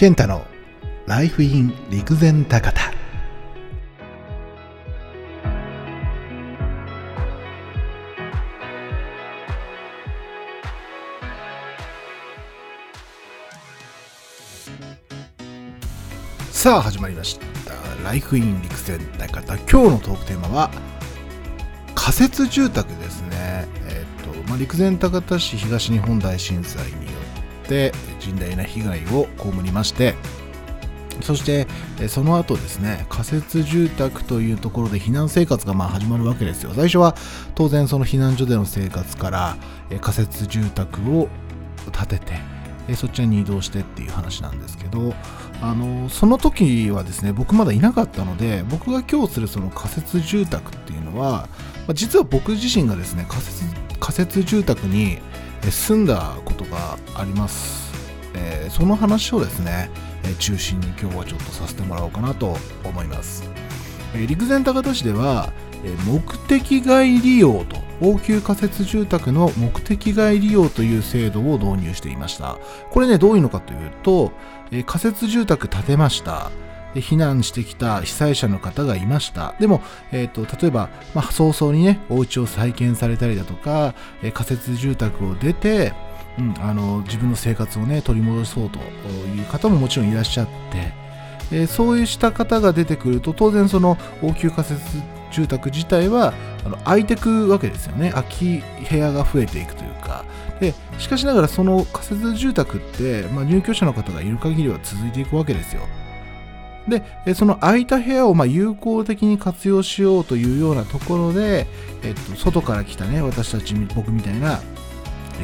健太のライフイン陸前高田。さあ始まりました。ライフイン陸前高田。今日のトークテーマは仮設住宅ですね。えっ、と、まあ、陸前高田市東日本大震災によって甚大な被害を被りましてそしてその後ですね仮設住宅というところで避難生活がまあ始まるわけですよ。最初は当然その避難所での生活から仮設住宅を建ててえそちらに移動してっていう話なんですけどあのその時はですね僕まだいなかったので僕が今日するその仮設住宅っていうのは、実は僕自身がですね仮設仮設住宅にえ住んだことがあります、えーその話をですね、え中心に今日はちょっとさせてもらおうかなと思います、え陸前高田市では、え目的外利用と応急仮設住宅の目的外利用という制度を導入していました。これねどういうのかというと、え仮設住宅建てました。避難してきた被災者の方がいました。でも、えー、と例えば、まあ、早々にね、お家を再建されたりだとか、えー仮設住宅を出て、うん、あの自分の生活をね、取り戻そうという方ももちろんいらっしゃって、えーそうした方が出てくると、当然その応急仮設住宅自体はあの空いてくわけですよね。空き部屋が増えていくというか。でしかしながらその仮設住宅って、まあ、入居者の方がいる限りは続いていくわけですよ。で、その空いた部屋をまあ有効的に活用しようというようなところで、えっと、外から来たね、私たち、僕みたいな、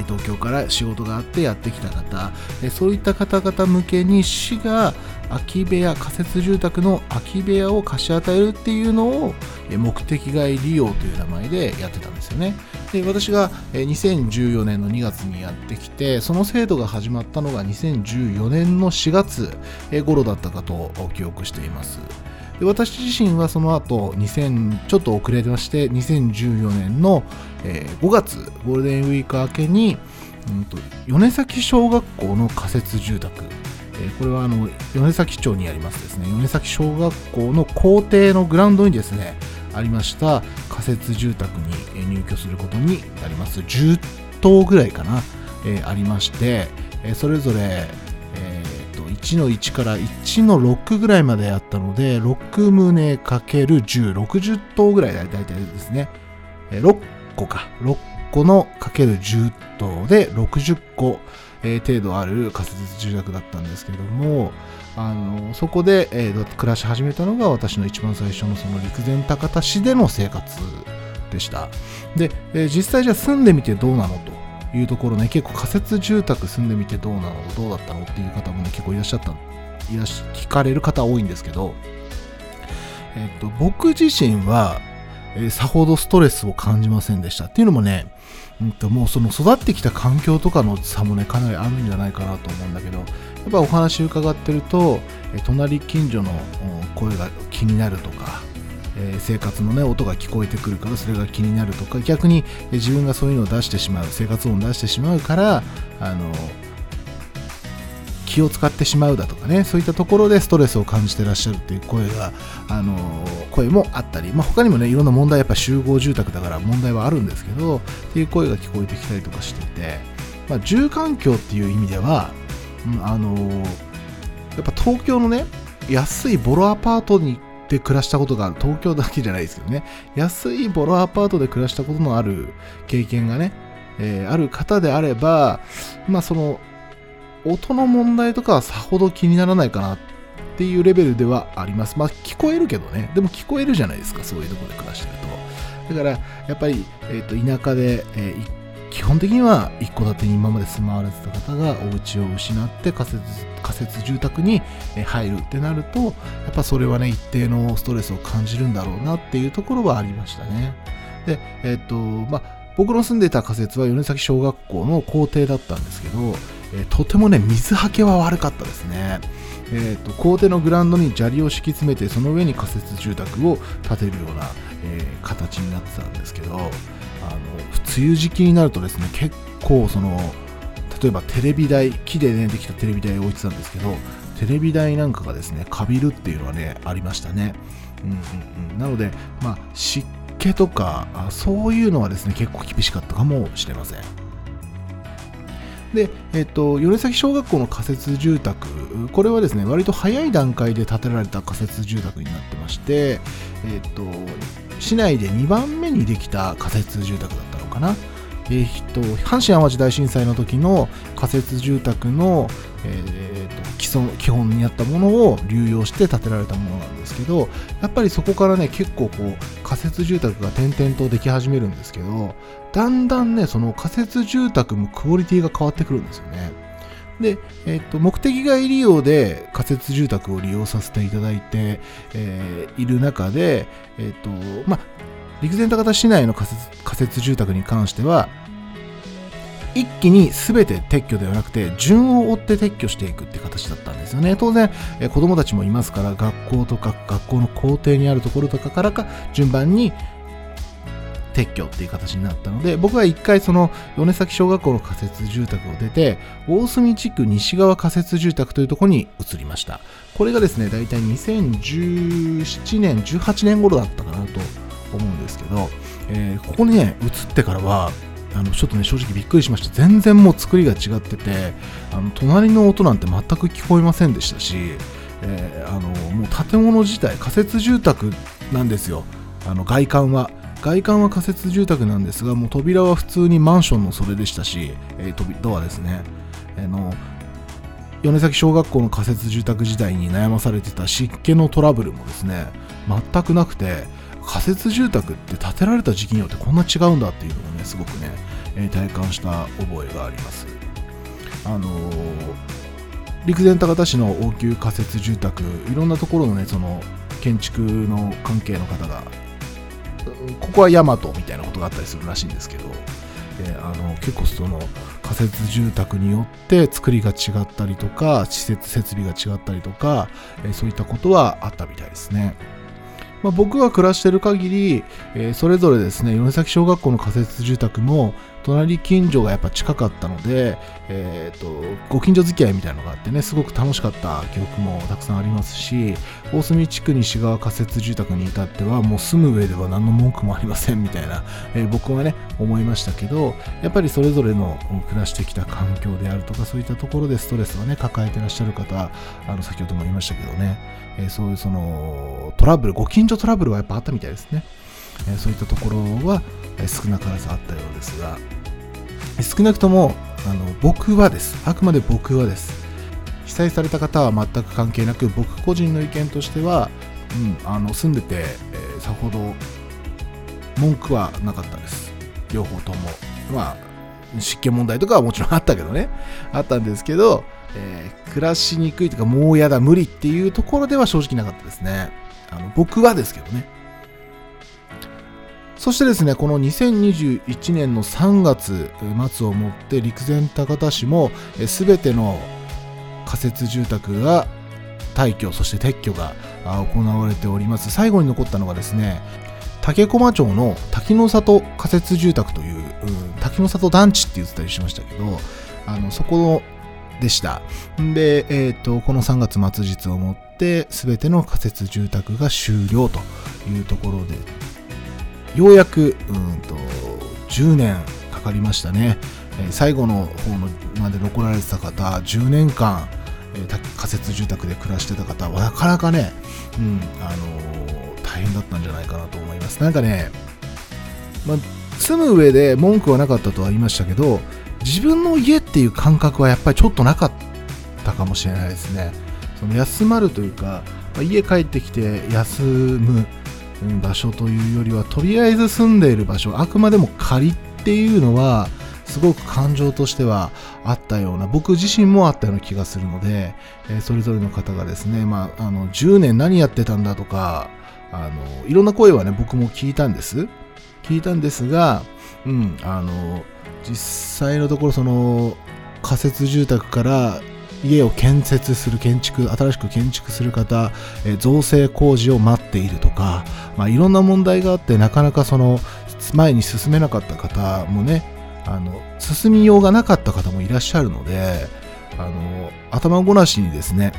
東京から仕事があってやってきた方、そういった方々向けに市が空き部屋、仮設住宅の空き部屋を貸し与えるっていうのを目的外利用という名前でやってたんですよね。で私が2014年の2月にやってきて、その制度が始まったのが2014年の4月頃だったかと記憶しています。で私自身はその後2000ちょっと遅れまして2014年の、5月ゴールデンウィーク明けに、うんと米崎小学校の仮設住宅、これはあの米崎町にありますですね米崎小学校の校庭のグラウンドにですねありました。仮設住宅に入居することになります。10棟ぐらいかな、えーありまして、えそれぞれ、えーと1の1から1の6ぐらいまであったので6棟かける10、60棟ぐらいだいたいですね、え6個か。6個のかける10棟で60個、えー程度ある仮設住宅だったんですけれどもあのそこで、えー暮らし始めたのが私の一番最初のその陸前高田市での生活でした。で、えー実際じゃあ住んでみてどうなのというところね結構仮設住宅住んでみてどうなのどうだったのっていう方もね結構いらっしゃったいらっし聞かれる方多いんですけど、えっと僕自身は、えーさほどストレスを感じませんでした。っていうのもね、うんともうその育ってきた環境とかの差もねかなりあるんじゃないかなと思うんだけどやっぱお話伺ってると、え隣近所の声が気になるとか、え生活のね音が聞こえてくるからそれが気になるとか逆に自分がそういうのを出してしまう生活音を出してしまうからあの気を使ってしまうだとかねそういったところでストレスを感じてらっしゃるっていう声があの声もあったり、まあ、他にもねいろんな問題やっぱ集合住宅だから問題はあるんですけどっていう声が聞こえてきたりとかしてて、まあ、住環境っていう意味では、うんあのやっぱ東京のね安いボロアパートにで暮らしたことがある東京だけじゃないですけどね安いボロアパートで暮らしたことのある経験がね、えーある方であればまあその音の問題とかはさほど気にならないかなっていうレベルではあります。まあ聞こえるけどね。でも聞こえるじゃないですか、そういうとこで暮らしてると。だから、やっぱり、えーと田舎で、えー基本的には一戸建てに今まで住まわれてた方がお家を失って仮設仮設住宅に入るってなると、やっぱそれはね、一定のストレスを感じるんだろうなっていうところはありましたね。で、えっ、と、まあ、僕の住んでいた仮設は米崎小学校の校庭だったんですけど、えーとてもね、水はけは悪かったですね。えーと校庭のグラウンドに砂利を敷き詰めて、その上に仮設住宅を建てるような、えー形になってたんですけど、あの梅雨時期になるとですね、結構その、例えばテレビ台、木で、ね、できたテレビ台を置いてたんですけど、テレビ台なんかがですね、かびるっていうのはね、ありましたね。うんうんうん、なので、まあ、湿気とか、そういうのはですね、結構厳しかったかもしれません。で、えっと、米崎小学校の仮設住宅、これはですね、割と早い段階で建てられた仮設住宅になってまして、えっと、市内で2番目にできた仮設住宅だったのかな。えっ、と阪神・淡路大震災の時の仮設住宅の、えー、基礎基本にあったものを流用して建てられたものなんですけどやっぱりそこからね結構こう仮設住宅が点々とでき始めるんですけどだんだんねその仮設住宅もクオリティが変わってくるんですよね。で、えっ、と、目的外利用で仮設住宅を利用させていただいて、えー、いる中で、えっ、と、まあ、陸前高田市内の仮設仮設住宅に関しては、一気に全て撤去ではなくて、順を追って撤去していくって形だったんですよね。当然、え子供たちもいますから、学校とか学校の校庭にあるところとかからか、順番に撤去っていう形になったので、僕は一回その米崎小学校の仮設住宅を出て、大隅地区西側仮設住宅というところに移りました。これがですね、大体2017年、18年頃だったかなと思うんですけど、えー、ここにね、移ってからは、あのちょっとね正直びっくりしました。全然もう作りが違っててあの隣の音なんて全く聞こえませんでしたし、えー、あのもう建物自体仮設住宅なんですよ。あの外観は。外観は仮設住宅なんですがもう扉は普通にマンションのそれでしたし、えー、ドアですね、あの米崎小学校の仮設住宅時代に悩まされてた湿気のトラブルもですね全くなくて仮設住宅って建てられた時期によってこんな違うんだっていうのをねすごくね、え、体感した覚えがあります。あのー、陸前高田市の応急仮設住宅いろんなところのねその建築の関係の方がここは大和みたいなことがあったりするらしいんですけど、えー、あの結構その仮設住宅によって作りが違ったりとか施設設備が違ったりとか、え、そういったことはあったみたいですね。まあ、僕が暮らしてる限り、え、それぞれですね、米崎小学校の仮設住宅も、隣近所がやっぱ近かったので、えーと、ご近所付き合いみたいなのがあってねすごく楽しかった記憶もたくさんありますし大隅地区西側仮設住宅に至ってはもう住む上では何の文句もありませんみたいな、えー、僕はね思いましたけどやっぱりそれぞれの暮らしてきた環境であるとかそういったところでストレスをね抱えてらっしゃる方あの先ほども言いましたけどね、えー、そういうそのトラブルご近所トラブルはやっぱあったみたいですね。えそういったところは少なからずあったようですが少なくともあの僕はです。あくまで僕はです。被災された方は全く関係なく僕個人の意見としては、うん、あの住んでて、えー、さほど文句はなかったです。両方とも。まあ湿気問題とかはもちろんあったけどね。あったんですけど、えー、暮らしにくいとかもうやだ無理っていうところでは正直なかったですね。あの僕はですけどね。そしてですね、この2021年の3月末をもって陸前高田市も全ての仮設住宅が退去、そして撤去が行われております。最後に残ったのがですね、竹駒町の滝の里仮設住宅という、滝の里団地って言ってたりしましたけど、あのそこでした。で、え、ー、と、この3月末日をもって、全ての仮設住宅が終了というところでようやくうんと10年かかりましたね、え最後の方のまで残られてた方10年間、え仮設住宅で暮らしてた方はなかなかね、うんあの、大変だったんじゃないかなと思います。なんかね、まあ、住む上で文句はなかったとは言いましたけど自分の家っていう感覚はやっぱりちょっとなかったかもしれないですね。その休まるというか、まあ、家帰ってきて休む場所というよりはとりあえず住んでいる場所あくまでも仮っていうのはすごく感情としてはあったような僕自身もあったような気がするので、え、それぞれの方がですね、まあ、あの10年何やってたんだとかあのいろんな声はね僕も聞いたんです。聞いたんですが、うん、あの実際のところその仮設住宅から家を建設する建築新しく建築する方、えー、造成工事を待っているとか、まあ、いろんな問題があってなかなかその前に進めなかった方もねあの進みようがなかった方もいらっしゃるのであの頭ごなしにですね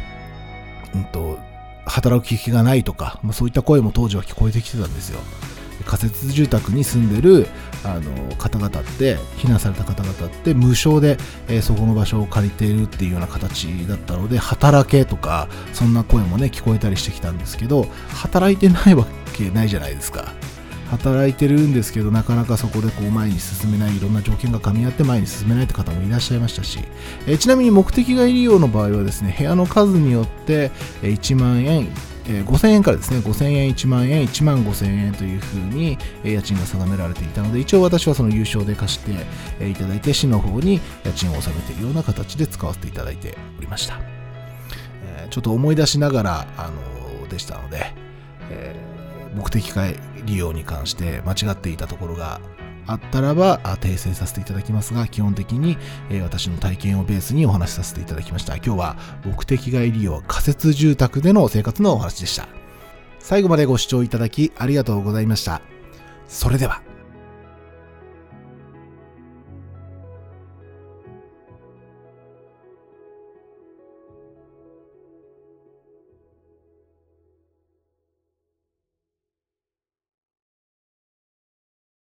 うんと、働く気がないとか、まあ、そういった声も当時は聞こえてきてたんですよ。仮設住宅に住んでるあの方々って避難された方々って無償で、えー、そこの場所を借りているっていうような形だったので働けとかそんな声もね聞こえたりしてきたんですけど働いてないわけないじゃないですか。働いてるんですけどなかなかそこでこう前に進めないいろんな条件が噛み合って前に進めないって方もいらっしゃいましたし、えー、ちなみに目的外利用の場合はですね部屋の数によって1万円え、5000円からですね、5000円、1万円、1万5000円というふうに、え、家賃が定められていたので、一応私はその優勝で貸して、え、いただいて、市の方に家賃を納めているような形で使わせていただいておりました。え、ちょっと思い出しながら、あのでしたので、え、目的会利用に関して間違っていたところがあったらば訂正させていただきますが、基本的に、え私の体験をベースにお話しさせていただきました。今日は目的外利用仮設住宅での生活のお話でした。最後までご視聴いただきありがとうございました。それでは。